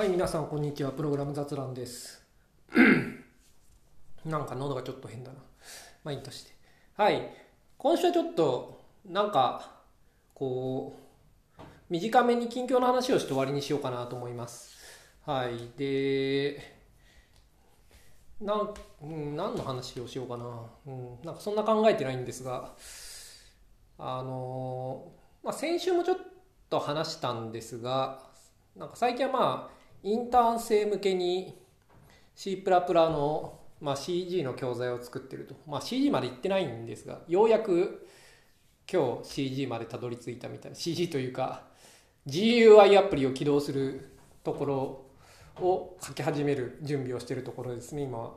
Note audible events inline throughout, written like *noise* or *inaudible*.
はい、皆さん、こんにちは。プログラム雑談です。*clears throat* なんか喉がちょっと変だな。まあ、いいとして。はい。今週はちょっと、なんか、こう、短めに近況の話をして終わりにしようかなと思います。はい。で、なん、うん、何の話をしようかな。うん、なんかそんな考えてないんですが、あの、まあ、先週もちょっと話したんですが、なんか最近はまあ、インターン生向けに C++ の、まあ、CG の教材を作ってると。まあ、CG まで行ってないんですが、ようやく今日 CG までたどり着いたみたいな。CG というか、GUI アプリを起動するところを書き始める準備をしてるところですね、今。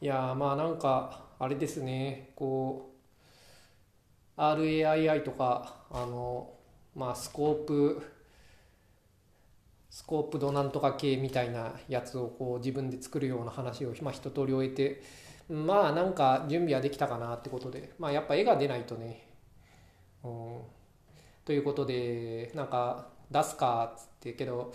いやー、まあなんか、あれですね、こう、RAII とか、あの、まあスコープ、スコープドなんとか系みたいなやつをこう自分で作るような話を、まあ、一通り終えてまあなんか準備はできたかなってことでまあやっぱ絵が出ないとね、うん、ということでなんか出すかっつってけど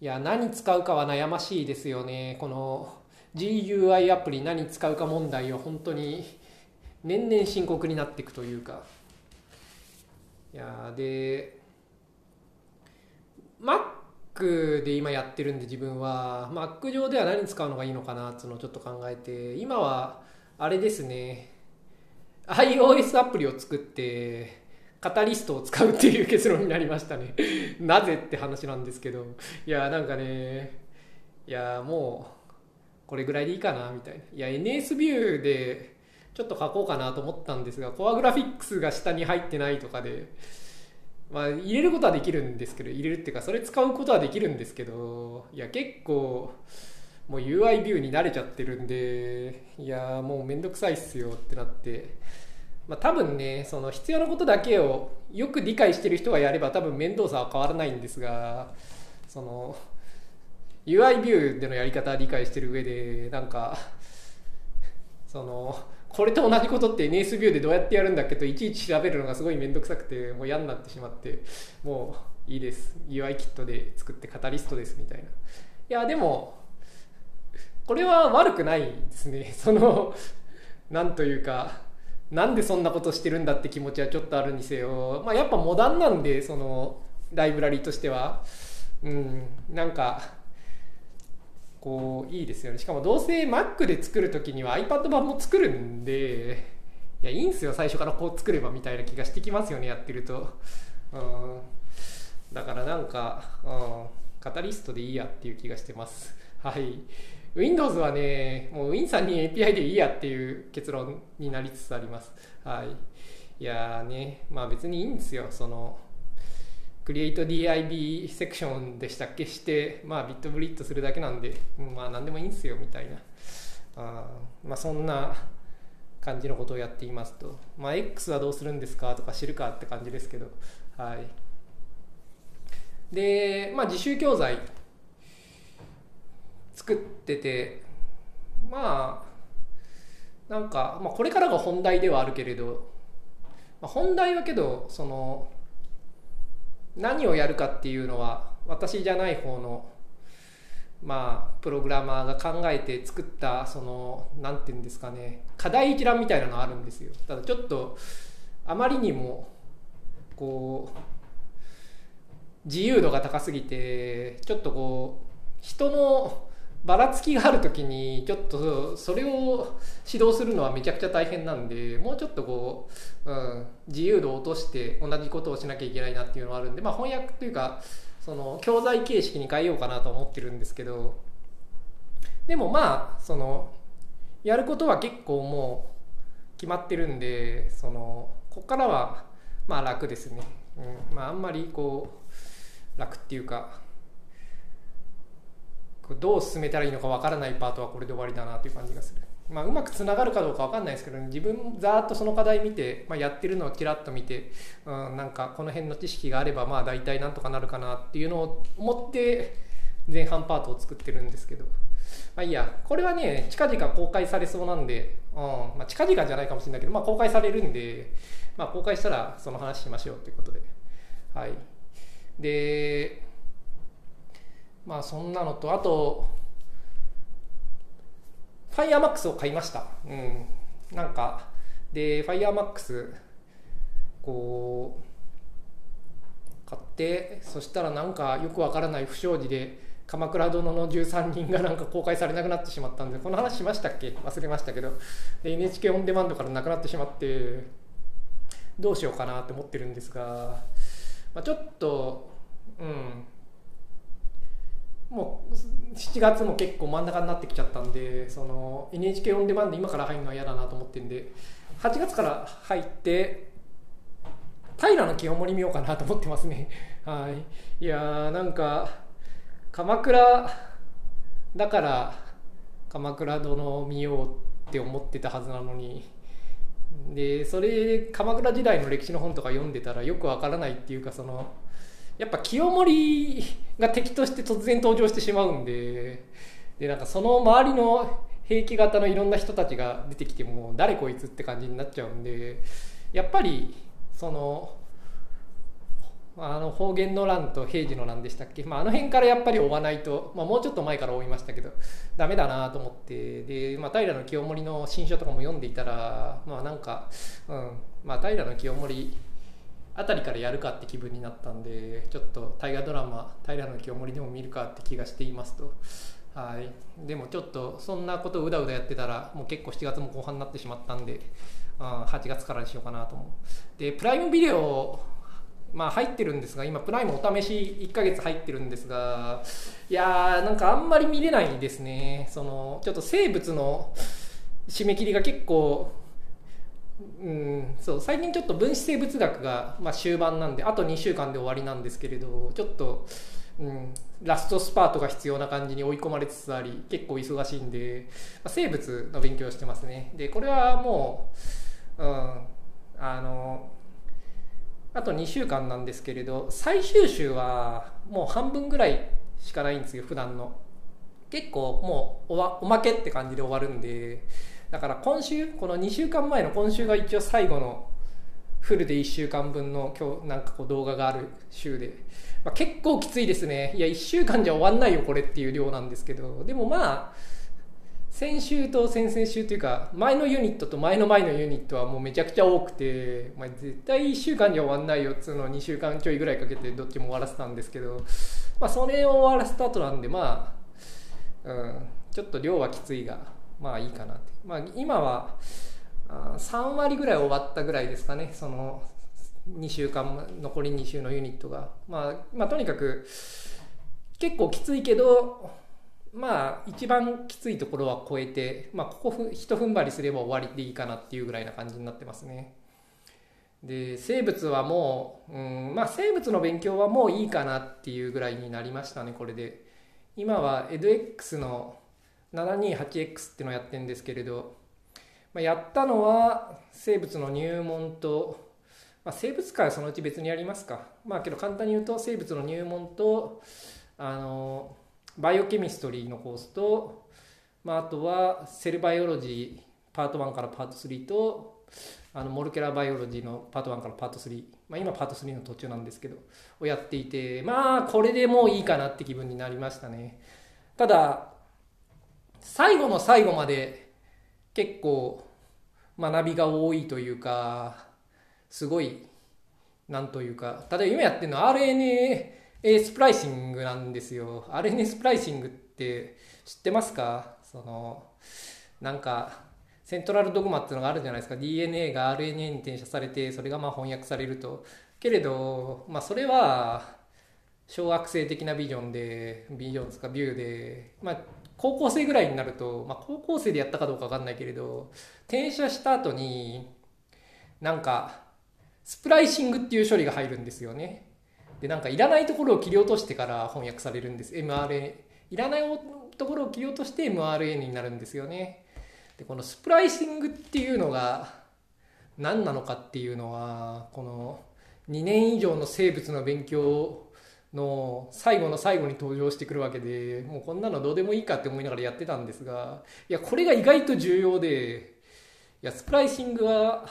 いや何使うかは悩ましいですよね。この GUI アプリ何使うか問題は本当に年々深刻になっていくというか。いやで Mac Mac で今やってるんで自分は Mac 上では何使うのがいいのかなっていうのをちょっと考えて今はあれですね iOS アプリを作ってカタリストを使うっていう結論になりましたね。*laughs* なぜって話なんですけどいやなんかねいやもうこれぐらいでいいかなみたいな。いや NS ビューでちょっと書こうかなと思ったんですがコアグラフィックスが下に入ってないとかでまあ、入れることはできるんですけど入れるっていうかそれ使うことはできるんですけどいや結構もう UI ビューに慣れちゃってるんでいやもうめんどくさいっすよってなって、まあ、多分ねその必要なことだけをよく理解してる人がやれば多分面倒さは変わらないんですがその UI ビューでのやり方は理解してる上でなんかそのこれと同じことって NS ビューでどうやってやるんだっけといちいち調べるのがすごい面倒くさくてもう嫌になってしまってもういいです。UI キットで作ってカタリストですみたいないやでもこれは悪くないですね。*laughs* そのなんというかなんでそんなことしてるんだって気持ちはちょっとあるにせよ、まあ、やっぱモダンなんでそのライブラリとしては。うんなんかこういいですよね。しかもどうせ Mac で作る時には iPad 版も作るんでいやいいんすよ最初からこう作ればみたいな気がしてきますよねやってると、うん、だからなんか、うん、カタリストでいいやっていう気がしてます。はい。Windows はねもう Win さんに API でいいやっていう結論になりつつあります。はい。いやーね。まあ別にいいんですよそのクリエイト DIB セクションでしたっけ？して、まあ、ビットブリットするだけなんで、まあ、何でもいいんですよみたいな。あまあそんな感じのことをやっていますと、まあ、X はどうするんですか？とか知るかって感じですけど。はい。で、まあ、自習教材作っててまあなんか、まあ、これからが本題ではあるけれど、まあ、本題はけどその何をやるかっていうのは私じゃない方のまあプログラマーが考えて作ったその何て言うんですかね課題一覧みたいなのあるんですよ。ただちょっとあまりにもこう自由度が高すぎてちょっとこう人のばらつきがある時にちょっとそれを指導するのはめちゃくちゃ大変なんでもうちょっとこう、うん、自由度を落として同じことをしなきゃいけないなっていうのはあるんで、まあ、翻訳というかその教材形式に変えようかなと思ってるんですけどでもまあそのやることは結構もう決まってるんでそのここからはまあ楽ですね、うんまあ、あんまりこう楽っていうかどう進めたらいいのかわからないパートはこれで終わりだなという感じがする。まあ、うまくつながるかどうかわかんないですけど、自分ざーっとその課題見て、まあ、やってるのをちらっと見て、うん、なんかこの辺の知識があればまあ大体なんとかなるかなっていうのを思って前半パートを作ってるんですけど、まあいいや、これはね、近々公開されそうなんで、うんまあ、近々じゃないかもしれないけど、まあ、公開されるんで、まあ、公開したらその話しましょうということで。はい。で、まあそんなのとあとファイアーマックスを買いました。うん。なんかでファイアーマックスこう買ってそしたらなんかよくわからない不祥事で鎌倉殿の13人がなんか公開されなくなってしまったんでこの話しましたっけ？忘れましたけど。で NHK オンデマンドからなくなってしまってどうしようかなって思ってるんですが、まあ、ちょっとうん。もう7月も結構真ん中になってきちゃったんでその NHK オンデマンド今から入るのは嫌だなと思ってんで8月から入って平の清盛見ようかなと思ってますね。*laughs* はい。いやーなんか鎌倉だから鎌倉殿を見ようって思ってたはずなのに。でそれ鎌倉時代の歴史の本とか読んでたらよくわからないっていうかそのやっぱ清盛が敵として突然登場してしまうんででなんかその周りの兵器型のいろんな人たちが出てきても誰こいつって感じになっちゃうんでやっぱりそのあの方言の乱と平時の乱でしたっけ、まあ、あの辺からやっぱり追わないと、まあ、もうちょっと前から追いましたけどダメだなと思ってで、まあ、平清盛の新書とかも読んでいたらまあなんか、うんまあ、平清盛あたりからやるかって気分になったんでちょっと大河ドラマ「平清盛」でも見るかって気がしていますと。はい、でもちょっとそんなことをうだうだやってたらもう結構7月も後半になってしまったんで、うん、8月からにしようかなと思う。でプライムビデオまあ入ってるんですが今プライムお試し1ヶ月入ってるんですがいやーなんかあんまり見れないですね。そのちょっと生物の締め切りが結構うん、そう最近ちょっと分子生物学が、まあ、終盤なんであと2週間で終わりなんですけれどちょっと、うん、ラストスパートが必要な感じに追い込まれつつあり結構忙しいんで、まあ、生物の勉強をしてますね。でこれはもう、うん、あのあと2週間なんですけれど最終週はもう半分ぐらいしかないんですよ普段の。結構もうおまけって感じで終わるんでだから今週この2週間前の今週が一応最後のフルで1週間分の今日なんかこう動画がある週で、まあ、結構きついですね。いや1週間じゃ終わんないよこれっていう量なんですけど。でもまあ先週と先々週というか前のユニットと前の前のユニットはもうめちゃくちゃ多くて、まあ、絶対1週間じゃ終わんないよっつうのを2週間ちょいぐらいかけてどっちも終わらせたんですけど、まあ、それを終わらせた後なんでまあ、うん、ちょっと量はきついが。まあいいかなって、まあ、今は3割ぐらい終わったぐらいですかね。その2週間残り2週のユニットが、まあ、まあとにかく結構きついけどまあ一番きついところは超えて、まあ、ここひと踏ん張りすれば終わりでいいかなっていうぐらいな感じになってますね。で生物はもう、うんまあ、生物の勉強はもういいかなっていうぐらいになりましたねこれで。今は EdX の 728X っていうのをやってるんですけれど、まあ、やったのは生物の入門と、まあ、生物界はそのうち別にやりますか。まあけど簡単に言うと生物の入門とあのバイオケミストリーのコースと、まあ、あとはセルバイオロジーパート1からパート3とあのモルケラーバイオロジーのパート1からパート3、まあ、今パート3の途中なんですけどをやっていてまあこれでもういいかなって気分になりましたね。ただ最後の最後まで結構学びが多いというかすごいなんというか例えば今やってるのは RNA スプライシングなんですよ。RNA スプライシングって知ってますか？そのなんかセントラルドグマっていうのがあるじゃないですか。DNA が RNA に転写されてそれがまあ翻訳されると。けれど、まあ、それは小学生的なビジョンでビジョンですか？ビューで、まあ、高校生ぐらいになると、まあ、高校生でやったかどうか分かんないけれど転写した後になんかスプライシングっていう処理が入るんですよね。でなんかいらないところを切り落としてから翻訳されるんです。MRA いらないところを切り落として MRA になるんですよね。でこのスプライシングっていうのが何なのかっていうのはこの2年以上の生物の勉強をの最後の最後に登場してくるわけでもうこんなのどうでもいいかって思いながらやってたんですがいやこれが意外と重要でいやスプライシングは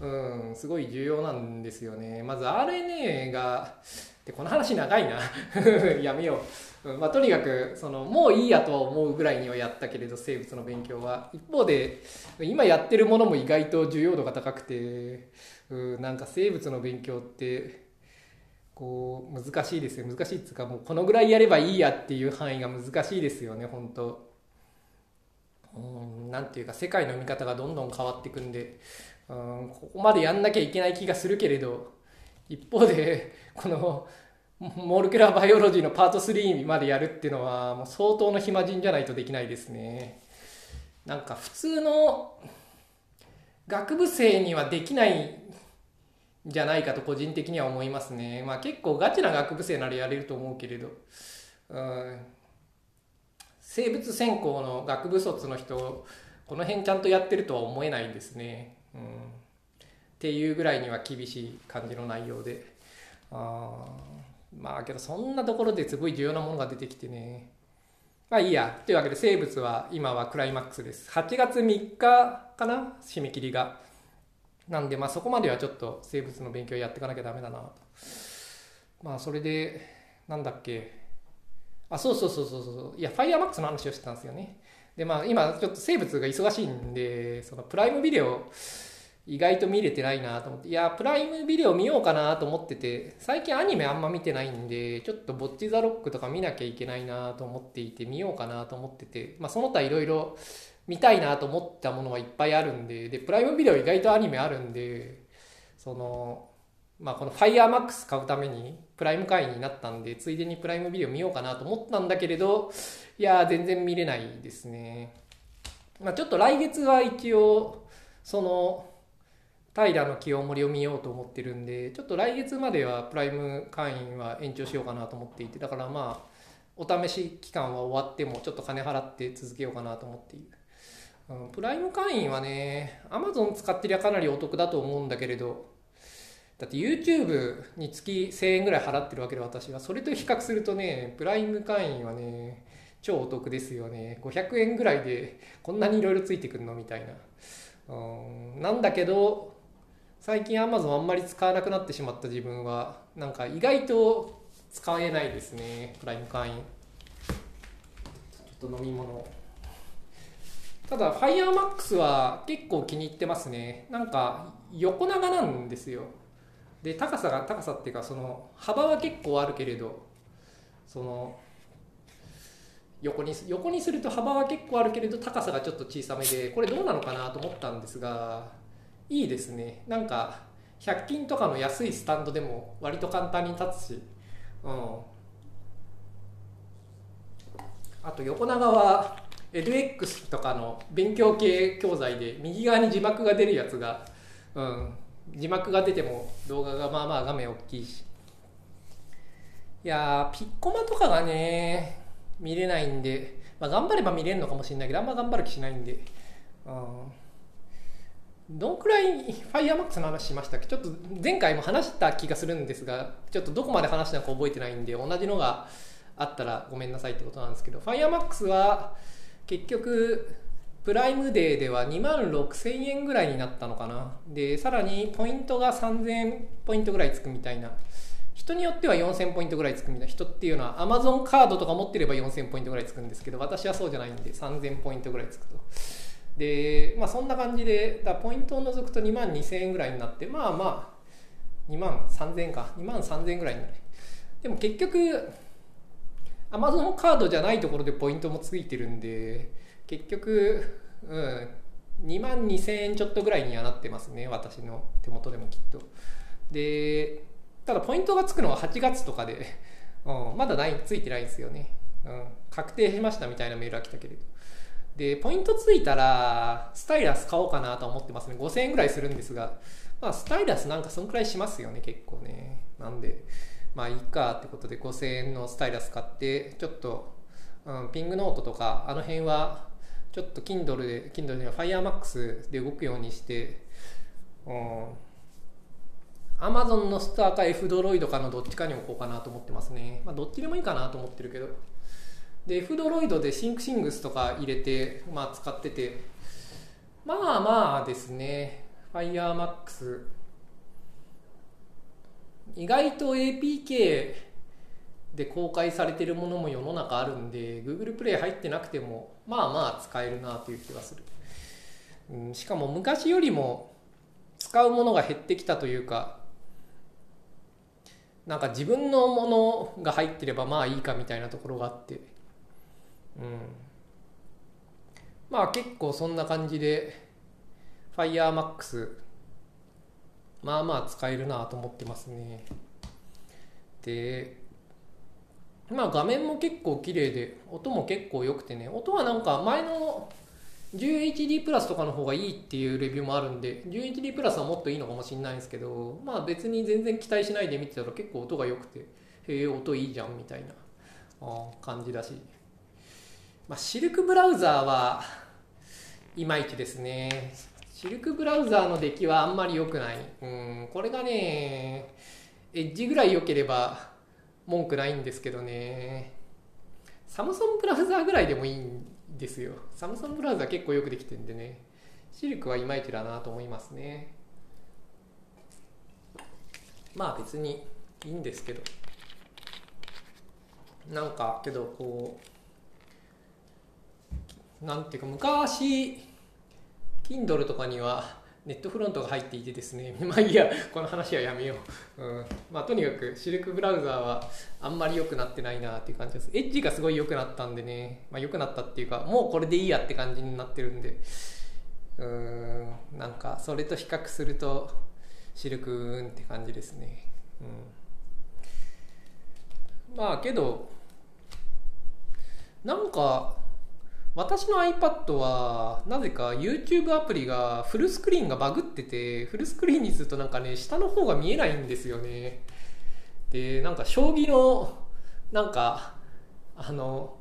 うん、すごい重要なんですよね。まず RNA がでこの話長いな。*laughs* やめよう、うんまあ、とにかくそのもういいやと思うぐらいにはやったけれど生物の勉強は。一方で今やってるものも意外と重要度が高くて、うん、なんか生物の勉強ってこう難しいですよ。難しいっつうかもうこのぐらいやればいいやっていう範囲が難しいですよね本当。うんなんていうか世界の見方がどんどん変わっていくんで、うん、ここまでやんなきゃいけない気がするけれど。一方で *laughs* この molecular biology のパート3までやるっていうのはもう相当の暇人じゃないとできないですね。なんか普通の学部生にはできないじゃないかと個人的には思いますね。まあ結構ガチな学部生ならやれると思うけれど。うん。生物専攻の学部卒の人この辺ちゃんとやってるとは思えないんですね、うん、っていうぐらいには厳しい感じの内容で。あまあけどそんなところですごい重要なものが出てきてね。まあいいや。というわけで生物は今はクライマックスです。8月3日かな？締め切りが。なんでまあそこまではちょっと生物の勉強やっていかなきゃダメだなとまあそれでなんだっけあ、そうそうそうそうそう。いや、ファイヤーマックスの話をしてたんですよね。で、まあ、今、ちょっと生物が忙しいんで、そのプライムビデオ、意外と見れてないなと思って、いや、プライムビデオ見ようかなと思ってて、最近アニメあんま見てないんで、ちょっとボッチザロックとか見なきゃいけないなと思っていて、見ようかなと思ってて、まあ、その他いろいろ見たいなと思ったものはいっぱいあるんで、で、プライムビデオ意外とアニメあるんで、その、まあ、この FireMax 買うためにプライム会員になったんでついでにプライムビデオ見ようかなと思ったんだけれどいや全然見れないですね、まあ、ちょっと来月は一応その平の清盛を見ようと思ってるんでちょっと来月まではプライム会員は延長しようかなと思っていてだからまあお試し期間は終わってもちょっと金払って続けようかなと思っている、プライム会員はね Amazon 使ってりゃかなりお得だと思うんだけれどだって YouTube に月1000円ぐらい払ってるわけで私は。それと比較するとねプライム会員はね超お得ですよね。500円ぐらいでこんなにいろいろついてくるのみたいな。うんなんだけど最近 Amazon あんまり使わなくなってしまった自分はなんか意外と使えないですねプライム会員。ちょっと飲み物ただ FireMax は結構気に入ってますね。なんか横長なんですよ。で高さが高さっていうかその幅は結構あるけれどその横に横にすると幅は結構あるけれど高さがちょっと小さめでこれどうなのかなと思ったんですがいいですね。なんか100均とかの安いスタンドでも割と簡単に立つし、うん、あと横長は edX とかの勉強系教材で右側に字幕が出るやつが、うん、字幕が出ても動画がまあまあ画面大きいし。いやピッコマとかがね見れないんで、まあ、頑張れば見れるのかもしれないけどあんま頑張る気しないんで、うん、どんくらいファイアマックスの話しましたっけちょっと前回も話した気がするんですがちょっとどこまで話したのか覚えてないんで同じのがあったらごめんなさいってことなんですけどファイアマックスは結局プライムデーでは2万6000円ぐらいになったのかな。でさらにポイントが3000ポイントぐらいつくみたいな。人によっては4000ポイントぐらいつくみたいな。人っていうのは Amazon カードとか持ってれば4000ポイントぐらいつくんですけど私はそうじゃないんで3000ポイントぐらいつくと。でまあそんな感じでだポイントを除くと2万2000円ぐらいになってまあまあ2万3000円か。2万3000円ぐらいに。なるでも結局 Amazon カードじゃないところでポイントもついてるんで結局、うん、2万2000円ちょっとぐらいにはなってますね私の手元でもきっと。でただポイントがつくのは8月とかで、うん、まだないついてないんですよね、うん、確定しましたみたいなメールが来たけれど。でポイントついたらスタイラス買おうかなと思ってますね。5000円ぐらいするんですがまあスタイラスなんかそんくらいしますよね結構ね。なんでまあいいかってことで5000円のスタイラス買ってちょっと、うん、ピングノートとかあの辺はちょっと Kindle で Kindle では FireMax で動くようにしてうん Amazon のスターか F ドロイドかのどっちかに置こうかなと思ってますね、まあ、どっちでもいいかなと思ってるけど。で F ドロイドでシンクシングスとか入れて、まあ、使ってて。まあまあですね。FireMax 意外と APK で公開されてるものも世の中あるんで Google プレイ入ってなくてもまあまあ使えるなという気がする、うん、しかも昔よりも使うものが減ってきたというかなんか自分のものが入ってればまあいいかみたいなところがあって。うん。まあ結構そんな感じで FireMax まあまあ使えるなと思ってますね。でまあ画面も結構綺麗で音も結構良くてね音はなんか前の 10HD プラスとかの方がいいっていうレビューもあるんで 10HD プラスはもっといいのかもしれないんですけどまあ別に全然期待しないで見てたら結構音が良くてへえ音いいじゃんみたいな感じだし。まあシルクブラウザーはいまいちですね。シルクブラウザーの出来はあんまり良くない。うんこれがねエッジぐらい良ければ文句ないんですけどね。サムソンブラウザーぐらいでもいいんですよ。サムソンブラウザー結構よくできてるんでね。シルクはいまいちだなと思いますね。まあ別にいいんですけど。なんかけどこうなんていうか昔 Kindle とかにはネットフロントが入っていてですね、*laughs* まあいいや、この話はやめよう。うん。まあとにかく、シルクブラウザーはあんまり良くなってないなっていう感じです。エッジがすごい良くなったんでね、まあ良くなったっていうか、もうこれでいいやって感じになってるんで、うーん、なんかそれと比較すると、シルクーンって感じですね。うん。まあけど、なんか、私の iPad はなぜか YouTube アプリがフルスクリーンがバグっててフルスクリーンにするとなんかね下の方が見えないんですよね。でなんか将棋のなんかあの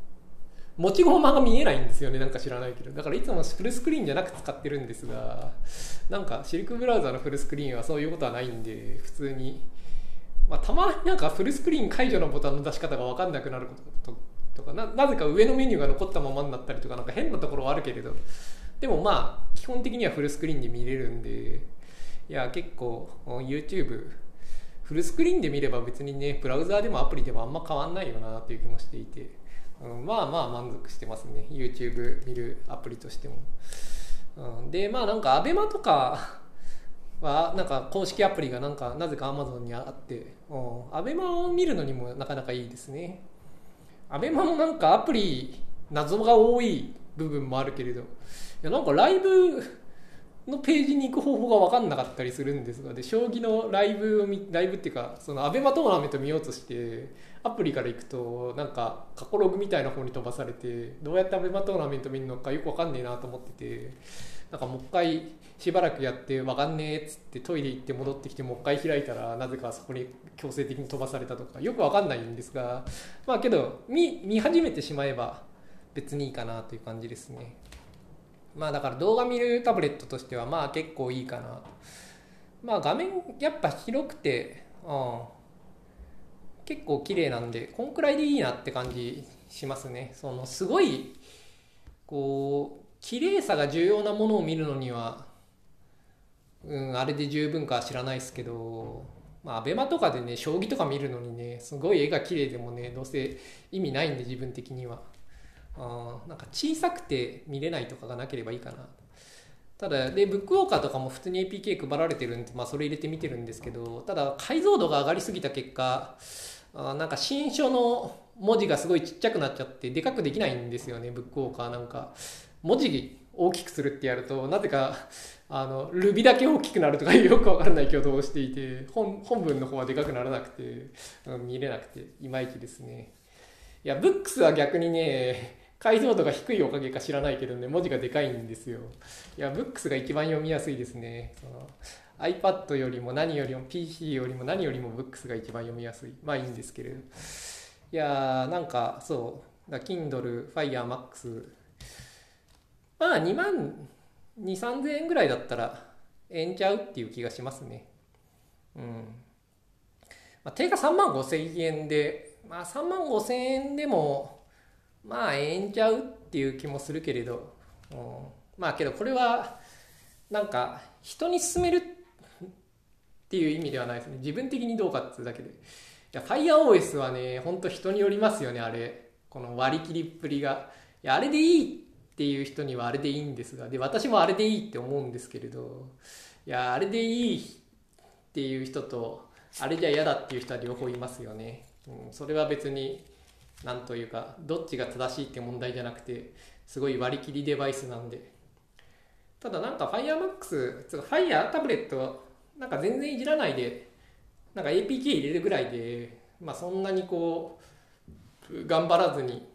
持ち駒が見えないんですよね。なんか知らないけど。だからいつもフルスクリーンじゃなく使ってるんですがなんかシルクブラウザのフルスクリーンはそういうことはないんで普通に。まあ、たまになんかフルスクリーン解除のボタンの出し方が分かんなくなることとかななぜか上のメニューが残ったままになったりとかなんか変なところはあるけれど。でもまあ基本的にはフルスクリーンで見れるんで。いや結構 YouTube フルスクリーンで見れば別にねブラウザーでもアプリでもあんま変わんないよなっていう気もしていて、うん、まあまあ満足してますね。YouTube 見るアプリとしても、うん、でまあなんか ABEMA とか *laughs* はなんか公式アプリがなんかなぜか Amazon にあって、うん、ABEMA を見るのにもなかなかいいですね。アベマもなんかアプリ謎が多い部分もあるけれど。いやなんかライブのページに行く方法が分かんなかったりするんですがで将棋のライブを見ライブっていうかそのアベマトーナメント見ようとしてアプリから行くとなんか過去ログみたいな方に飛ばされてどうやってアベマトーナメント見るのかよく分かんねえなと思っててなんかもう一回しばらくやって分かんねえっつってトイレ行って戻ってきてもう一回開いたらなぜかそこに強制的に飛ばされたとかよく分かんないんですがまあけど見見始めてしまえば別にいいかなという感じですね。まあだから動画見るタブレットとしてはまあ結構いいかな。まあ画面やっぱ広くてうん結構綺麗なんでこんくらいでいいなって感じしますね。そのすごいこう綺麗さが重要なものを見るのにはうん、あれで十分か知らないですけど、まあ、アベマとかでね、将棋とか見るのにね、すごい絵が綺麗でもね、どうせ意味ないんで、自分的には。あなんか小さくて見れないとかがなければいいかな。ただ、で、ブックウォーカーとかも普通に APK 配られてるんで、まあ、それ入れて見てるんですけど、ただ、解像度が上がりすぎた結果、あなんか新書の文字がすごいちっちゃくなっちゃって、でかくできないんですよね、ブックウォーカーなんか。文字大きくするってやると、なぜか、あの、ルビだけ大きくなるとか *laughs* よくわからない挙動をしていて、本本文の方はでかくならなくて、見れなくて、いまいちですね。いや、ブックスは逆にね、解像度が低いおかげか知らないけどね、文字がでかいんですよ。いや、ブックスが一番読みやすいですね。その iPad よりも何よりも PC よりも何よりもブックスが一番読みやすい。まあいいんですけれど。いやー、なんかそう、Kindle Fire Max まあ2万2、3000円ぐらいだったらえんちゃうっていう気がしますね。うん。まあ、定価3万5千円で、まあ3万5千円でも、まあええんちゃうっていう気もするけれど、うん、まあけどこれは、なんか人に勧めるっていう意味ではないですね。自分的にどうかっていうだけで。いや FireOS はねほんと人によりますよねあれ。この割り切りっぷりが。いやあれでいいっていう人にはあれでいいんですがで私もあれでいいって思うんですけれどいやあれでいいっていう人とあれじゃ嫌だっていう人は両方いますよね、うん、それは別に何というかどっちが正しいって問題じゃなくてすごい割り切りデバイスなんで。ただなんか FireMax つか Fire タブレットなんか全然いじらないでなんか APK 入れるぐらいでまあそんなにこう頑張らずに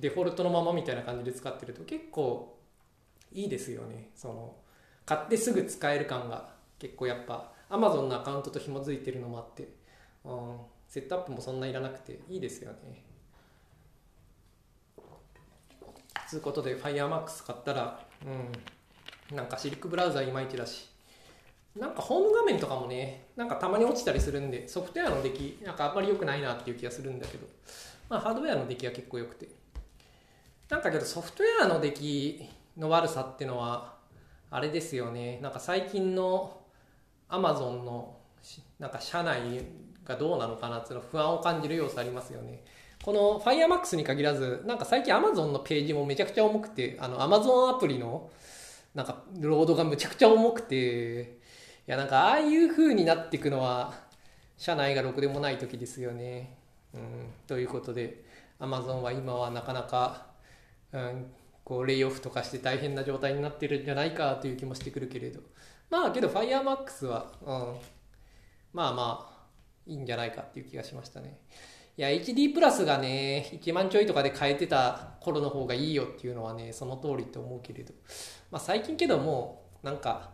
デフォルトのままみたいな感じで使ってると結構いいですよね。その買ってすぐ使える感が結構やっぱ Amazon のアカウントと紐づいてるのもあって、うん、セットアップもそんないらなくていいですよね。つうことで FireMax 買ったらうんなんかシルクブラウザいまいちだしなんかホーム画面とかもねなんかたまに落ちたりするんでソフトウェアの出来なんかあんまり良くないなっていう気がするんだけどまあハードウェアの出来は結構良くて。なんかけどソフトウェアの出来の悪さってのはあれですよねなんか最近のアマゾンのなんか社内がどうなのかなっていうの不安を感じる要素ありますよねこの FireMax に限らずなんか最近 Amazon のページもめちゃくちゃ重くてあの Amazon アプリのなんかロードがむちゃくちゃ重くていやなんかああいう風になっていくのは社内がろくでもない時ですよね。うん、ということで Amazon は今はなかなか、うん、こうレイオフとかして大変な状態になってるんじゃないかという気もしてくるけれど。まあけど FireMax は、うん、まあまあいいんじゃないかっていう気がしましたね。いや HD プラスがね1万ちょいとかで買えてた頃の方がいいよっていうのはねその通りと思うけれど、まあ、最近けどもなんか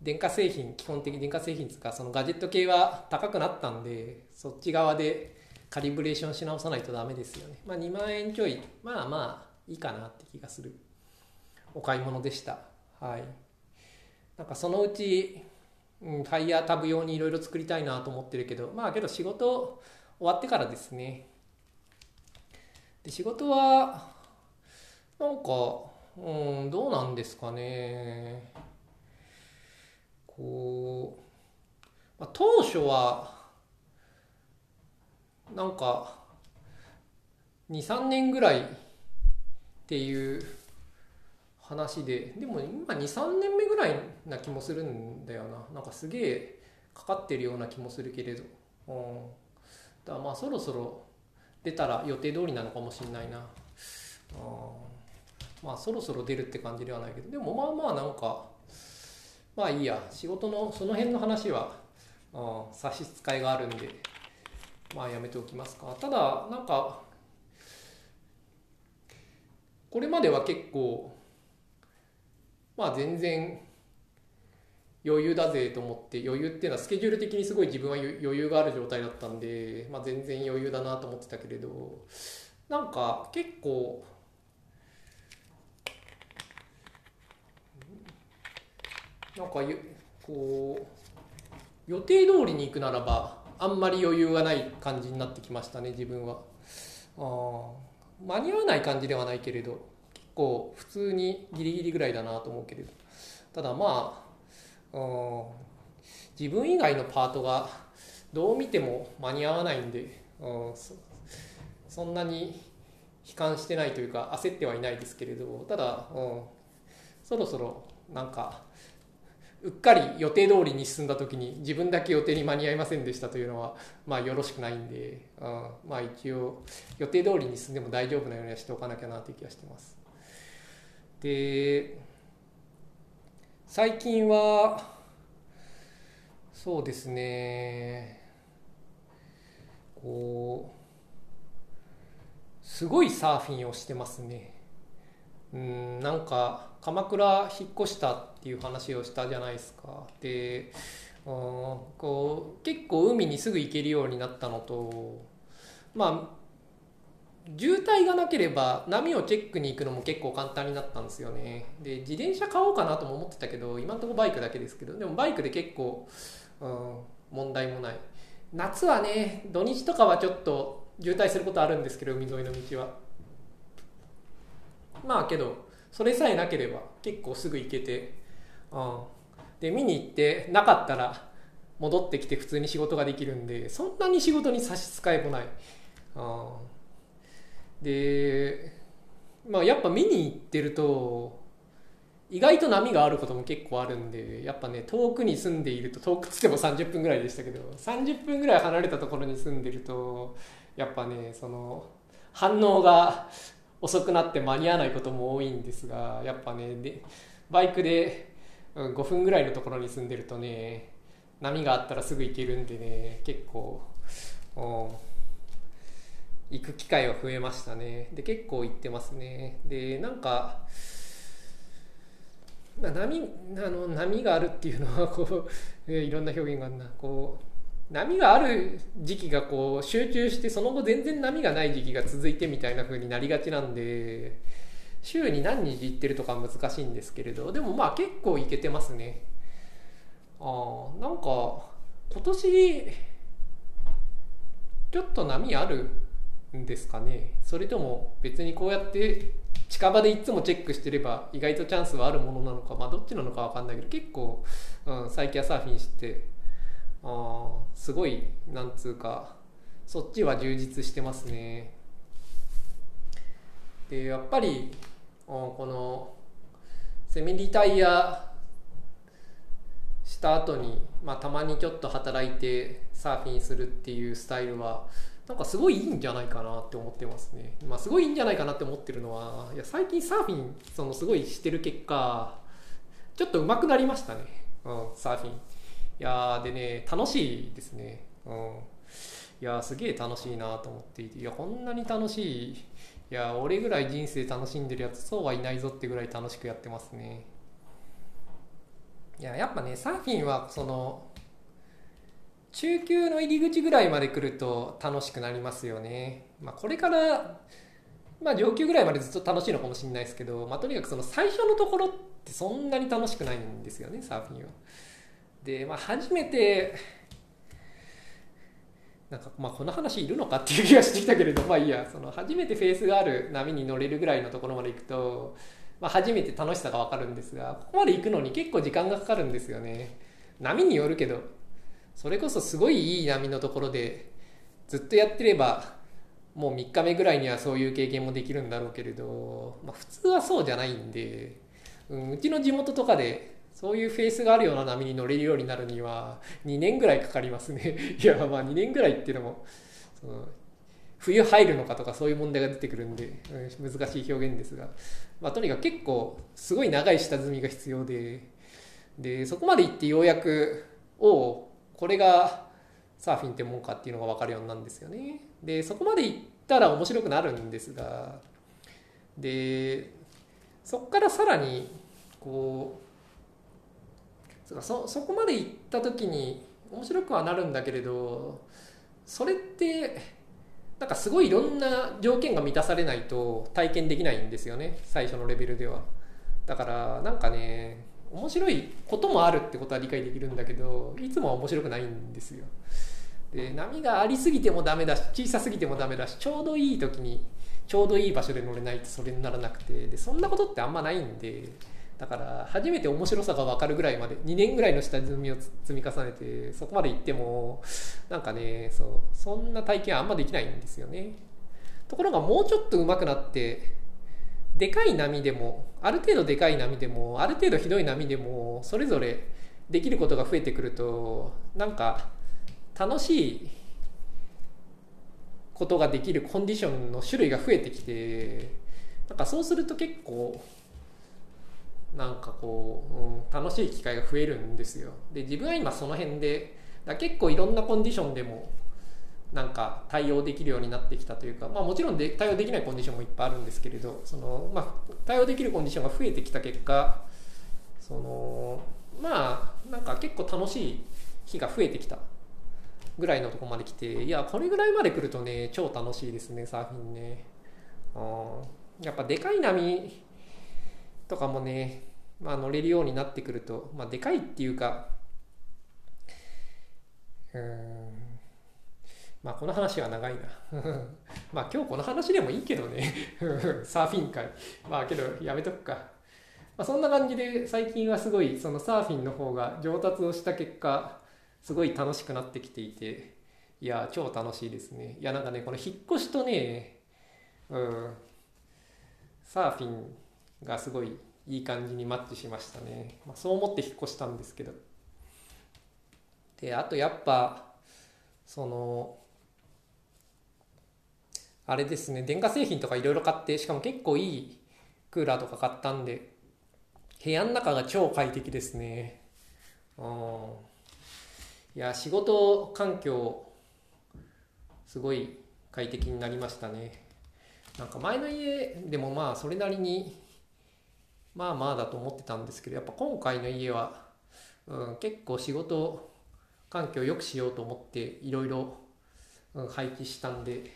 電化製品基本的電化製品つかそのガジェット系は高くなったんでそっち側でカリブレーションし直さないとダメですよね。まあ2万円ちょい。まあまあいいかなって気がする。お買い物でした。はい。なんかそのうち、うん、ファイヤタブ用にいろいろ作りたいなと思ってるけどまあけど仕事終わってからですね。で仕事はなんか、うん、どうなんですかね。こう、まあ、当初はなんか23年ぐらいっていう話ででも今23年目ぐらいな気もするんだよな。なんかすげえかかってるような気もするけれど、うん、だからまあそろそろ出たら予定通りなのかもしれないな、うん、まあそろそろ出るって感じではないけど。でもまあまあなんかまあいいや。仕事のその辺の話は、うん、差し支えがあるんでまあやめておきますか。ただなんかこれまでは結構まあ全然余裕だぜと思って余裕っていうのはスケジュール的にすごい自分は余裕がある状態だったんで、まあ、全然余裕だなと思ってたけれどなんか結構なんかこう予定通りに行くならばあんまり余裕がない感じになってきましたね自分は。あ間に合わない感じではないけれど結構普通にギリギリぐらいだなと思うけれど。ただまあ、うん、自分以外のパートがどう見ても間に合わないんで、うん、そそんなに悲観してないというか焦ってはいないですけれどただ、うん、そろそろなんかうっかり予定通りに進んだ時に自分だけ予定に間に合いませんでしたというのはまあよろしくないんで、うん、まあ一応予定通りに進んでも大丈夫なようにはしておかなきゃなという気がしてます。で最近はそうですねこうすごいサーフィンをしてますねうんなんか鎌倉引っ越したっていう話をしたじゃないですか。でこう結構海にすぐ行けるようになったのとまあ渋滞がなければ波をチェックに行くのも結構簡単になったんですよね。で自転車買おうかなとも思ってたけど今のとこバイクだけですけどでもバイクで結構、うん、問題もない。夏はね土日とかはちょっと渋滞することあるんですけど海沿いの道は。まあけどそれさえなければ結構すぐ行けて、うん、で見に行ってなかったら戻ってきて普通に仕事ができるんでそんなに仕事に差し支えもない。あでまあやっぱ見に行ってると意外と波があることも結構あるんでやっぱね遠くに住んでいると遠くつっても30分ぐらいでしたけど30分ぐらい離れたところに住んでるとやっぱねその反応が遅くなって間に合わないことも多いんですがやっぱねでバイクでうん5分ぐらいのところに住んでるとね波があったらすぐ行けるんでね結構行く機会は増えましたね。で結構行ってますね。でなんかま、波あの波があるっていうのはこう、*laughs* え、いろんな表現があるな。こう波がある時期がこう集中してその後全然波がない時期が続いてみたいな風になりがちなんで週に何日行ってるとか難しいんですけれどでもまあ結構行けてますね。ああなんか今年ちょっと波あるんですかね。それとも別にこうやって近場でいつもチェックしてれば意外とチャンスはあるものなのかまあどっちなのか分かんないけど結構、うん、最近はサーフィンしてあすごいなんつうかそっちは充実してますね。でやっぱりこのセミリタイヤした後にまあたまにちょっと働いてサーフィンするっていうスタイルはなんかすごいいいんじゃないかなって思ってますね。まあ、すごいいいんじゃないかなって思ってるのは、いや最近サーフィンそのすごいしてる結果、ちょっと上手くなりましたね。うん、サーフィン。いやでね、楽しいですね。うん。いやすげえ楽しいなと思っていて、いや、こんなに楽しい。いや、俺ぐらい人生楽しんでるやつ、そうはいないぞってぐらい楽しくやってますね。いや、やっぱね、サーフィンは、その、中級の入り口ぐらいまで来ると楽しくなりますよね。まあ、これから、まあ、上級ぐらいまでずっと楽しいのかもしれないですけど、まあ、とにかくその最初のところってそんなに楽しくないんですよね、サーフィンは。で、まあ、初めて、なんかまあこの話いるのかっていう気がしてきたけれどまあいいやその初めてフェースがある波に乗れるぐらいのところまで行くと、まあ、初めて楽しさが分かるんですがここまで行くのに結構時間がかかるんですよね。波によるけどそれこそすごいいい波のところでずっとやってればもう3日目ぐらいにはそういう経験もできるんだろうけれど、まあ、普通はそうじゃないんで、うん、うちの地元とかでそういうフェースがあるような波に乗れるようになるには2年ぐらいかかりますね *laughs* いやまあ2年ぐらいっていうのもその冬入るのかとかそういう問題が出てくるんで、難しい表現ですが、まあ、とにかく結構すごい長い下積みが必要ででそこまで行ってようやくおこれがサーフィンってもんかっていうのが分かるようになるんですよね。でそこまでいったら面白くなるんですがでそこからさらにこうそそこまでいった時に面白くはなるんだけれどそれってなんかすごいいろんな条件が満たされないと体験できないんですよね最初のレベルでは。だからなんかね面白いこともあるってことは理解できるんだけどいつもは面白くないんですよで波がありすぎてもダメだし小さすぎてもダメだしちょうどいい時にちょうどいい場所で乗れないとそれにならなくてでそんなことってあんまないんでだから初めて面白さが分かるぐらいまで2年ぐらいの下積みを積み重ねてそこまで行ってもなんかねそうそんな体験はあんまできないんですよね。ところがもうちょっと上手くなってでかい波でもある程度でかい波でもある程度ひどい波でもそれぞれできることが増えてくるとなんか楽しいことができるコンディションの種類が増えてきてなんかそうすると結構なんかこう、うん、楽しい機会が増えるんですよ。で自分は今その辺でだ結構いろんなコンディションでもなんか対応できるようになってきたというか、まあ、もちろんで対応できないコンディションもいっぱいあるんですけれどその、まあ、対応できるコンディションが増えてきた結果そのまあなんか結構楽しい日が増えてきたぐらいのとこまで来ていやこれぐらいまで来るとね超楽しいですねサーフィンね。あやっぱでかい波とかもね、まあ、乗れるようになってくると、まあ、でかいっていうかうんまあこの話は長いな。*laughs* まあ今日この話でもいいけどね。*laughs* サーフィン会。まあけどやめとくか、まあ、そんな感じで最近はすごいそのサーフィンの方が上達をした結果すごい楽しくなってきていていや超楽しいですね。いやなんかねこの引っ越しとねうんサーフィンがすごいいい感じにマッチしましたね、まあ、そう思って引っ越したんですけど。であとやっぱそのあれですね電化製品とかいろいろ買ってしかも結構いいクーラーとか買ったんで部屋の中が超快適ですね。うんいや仕事環境すごい快適になりましたね。なんか前の家でもまあそれなりにまあまあだと思ってたんですけどやっぱ今回の家は、うん、結構仕事環境を良くしようと思っていろいろ配置したんで、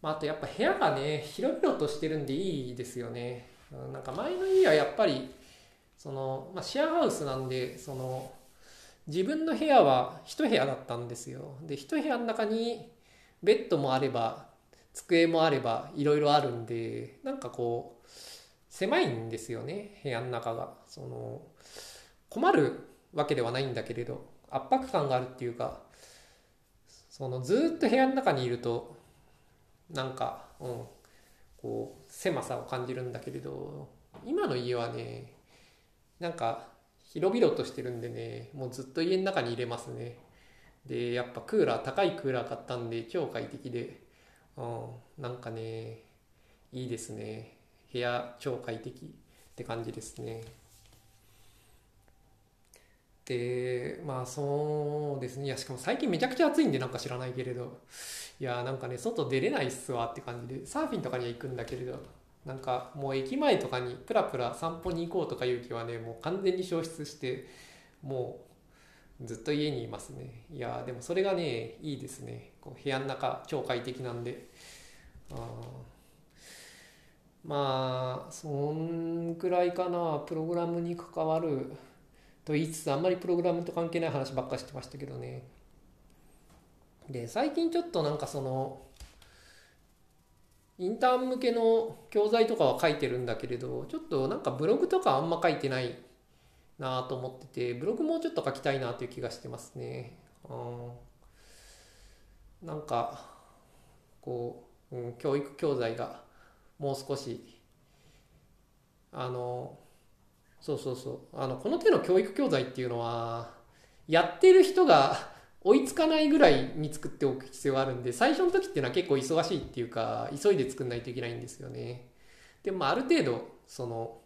まあ、あとやっぱ部屋がね広々としてるんでいいですよね、うん、なんか前の家はやっぱりその、まあ、シェアハウスなんでその自分の部屋は一部屋だったんですよ。で一部屋の中にベッドもあれば机もあればいろいろあるんでなんかこう狭いんですよね部屋の中が。その困るわけではないんだけれど圧迫感があるっていうかそのずっと部屋の中にいるとなんか、うん、こう狭さを感じるんだけれど今の家はねなんか広々としてるんでねもうずっと家の中に入れますね。でやっぱクーラー高いクーラー買ったんで超快適で、うん、なんかねいいですね。部屋超快適って感じですね。でまあそうですね。いやしかも最近めちゃくちゃ暑いんでなんか知らないけれど。いやなんかね外出れないっすわって感じで。サーフィンとかには行くんだけれど。なんかもう駅前とかにプラプラ散歩に行こうとかいう気はねもう完全に消失してもうずっと家にいますね。いやでもそれがねいいですね。こう部屋の中超快適なんで。あまあそんくらいかなプログラムに関わると言いつつあんまりプログラムと関係ない話ばっかしてましたけどね。で最近ちょっとなんかそのインターン向けの教材とかは書いてるんだけれどちょっとなんかブログとかあんま書いてないなと思っててブログもうちょっと書きたいなという気がしてますね。うんなんかこう、うん、教育教材がもう少し。あのそうそうそう。あのこの手の教育教材っていうのはやってる人が追いつかないぐらいに作っておく必要があるんで最初の時っていうのは結構忙しいっていうか急いで作んないといけないんですよね。でもある程度その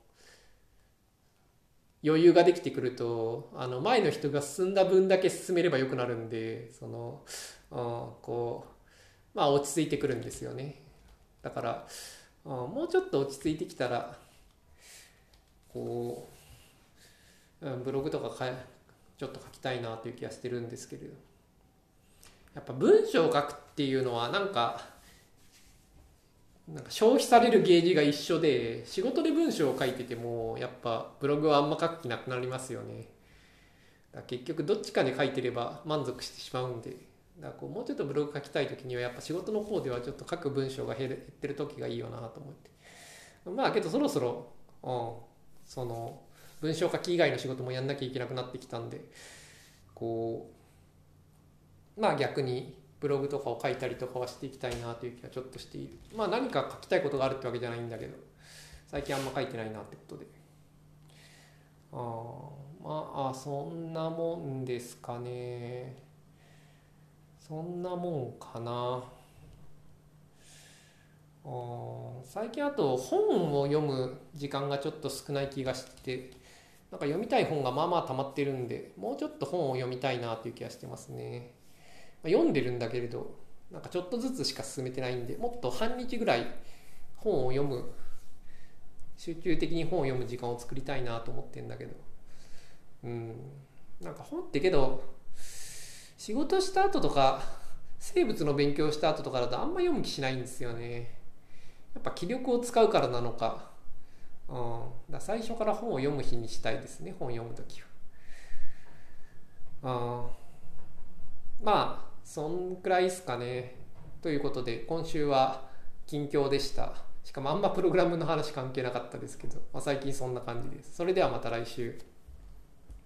余裕ができてくるとあの前の人が進んだ分だけ進めればよくなるんでその、うん、こうまあ落ち着いてくるんですよね。だから、うん、もうちょっと落ち着いてきたらこう、うん、ブログとかかちょっと書きたいなという気がしてるんですけれど。やっぱ文章を書くっていうのはなんかなんか消費されるゲージが一緒で仕事で文章を書いててもやっぱブログはあんま書く気なくなりますよね。結局どっちかで書いてれば満足してしまうんで。だからこうもうちょっとブログ書きたい時にはやっぱ仕事の方ではちょっと書く文章が減減ってる時がいいよなと思って。まあけどそろそろ、うん、その文章書き以外の仕事もやんなきゃいけなくなってきたんでこうまあ逆にブログとかを書いたりとかはしていきたいなという気はちょっとしている。まあ何か書きたいことがあるってわけじゃないんだけど最近あんま書いてないなってことで。あまあそんなもんですかね。そんなもんかな。最近あと本を読む時間がちょっと少ない気がしててなんか読みたい本がまあまあ溜まってるんでもうちょっと本を読みたいなという気がしてますね、まあ、読んでるんだけれどなんかちょっとずつしか進めてないんでもっと半日ぐらい本を読む集中的に本を読む時間を作りたいなと思ってんだけど。うん。なんか本ってけど仕事した後とか *laughs* 生物の勉強した後とかだとあんま読む気しないんですよね。やっぱ気力を使うからなのか,、うん、だ最初から本を読む日にしたいですね本読む時は、うん、まあそんくらいですかね。ということで今週は近況でした。しかもあんまプログラムの話関係なかったですけど、まあ、最近そんな感じです。それではまた来週。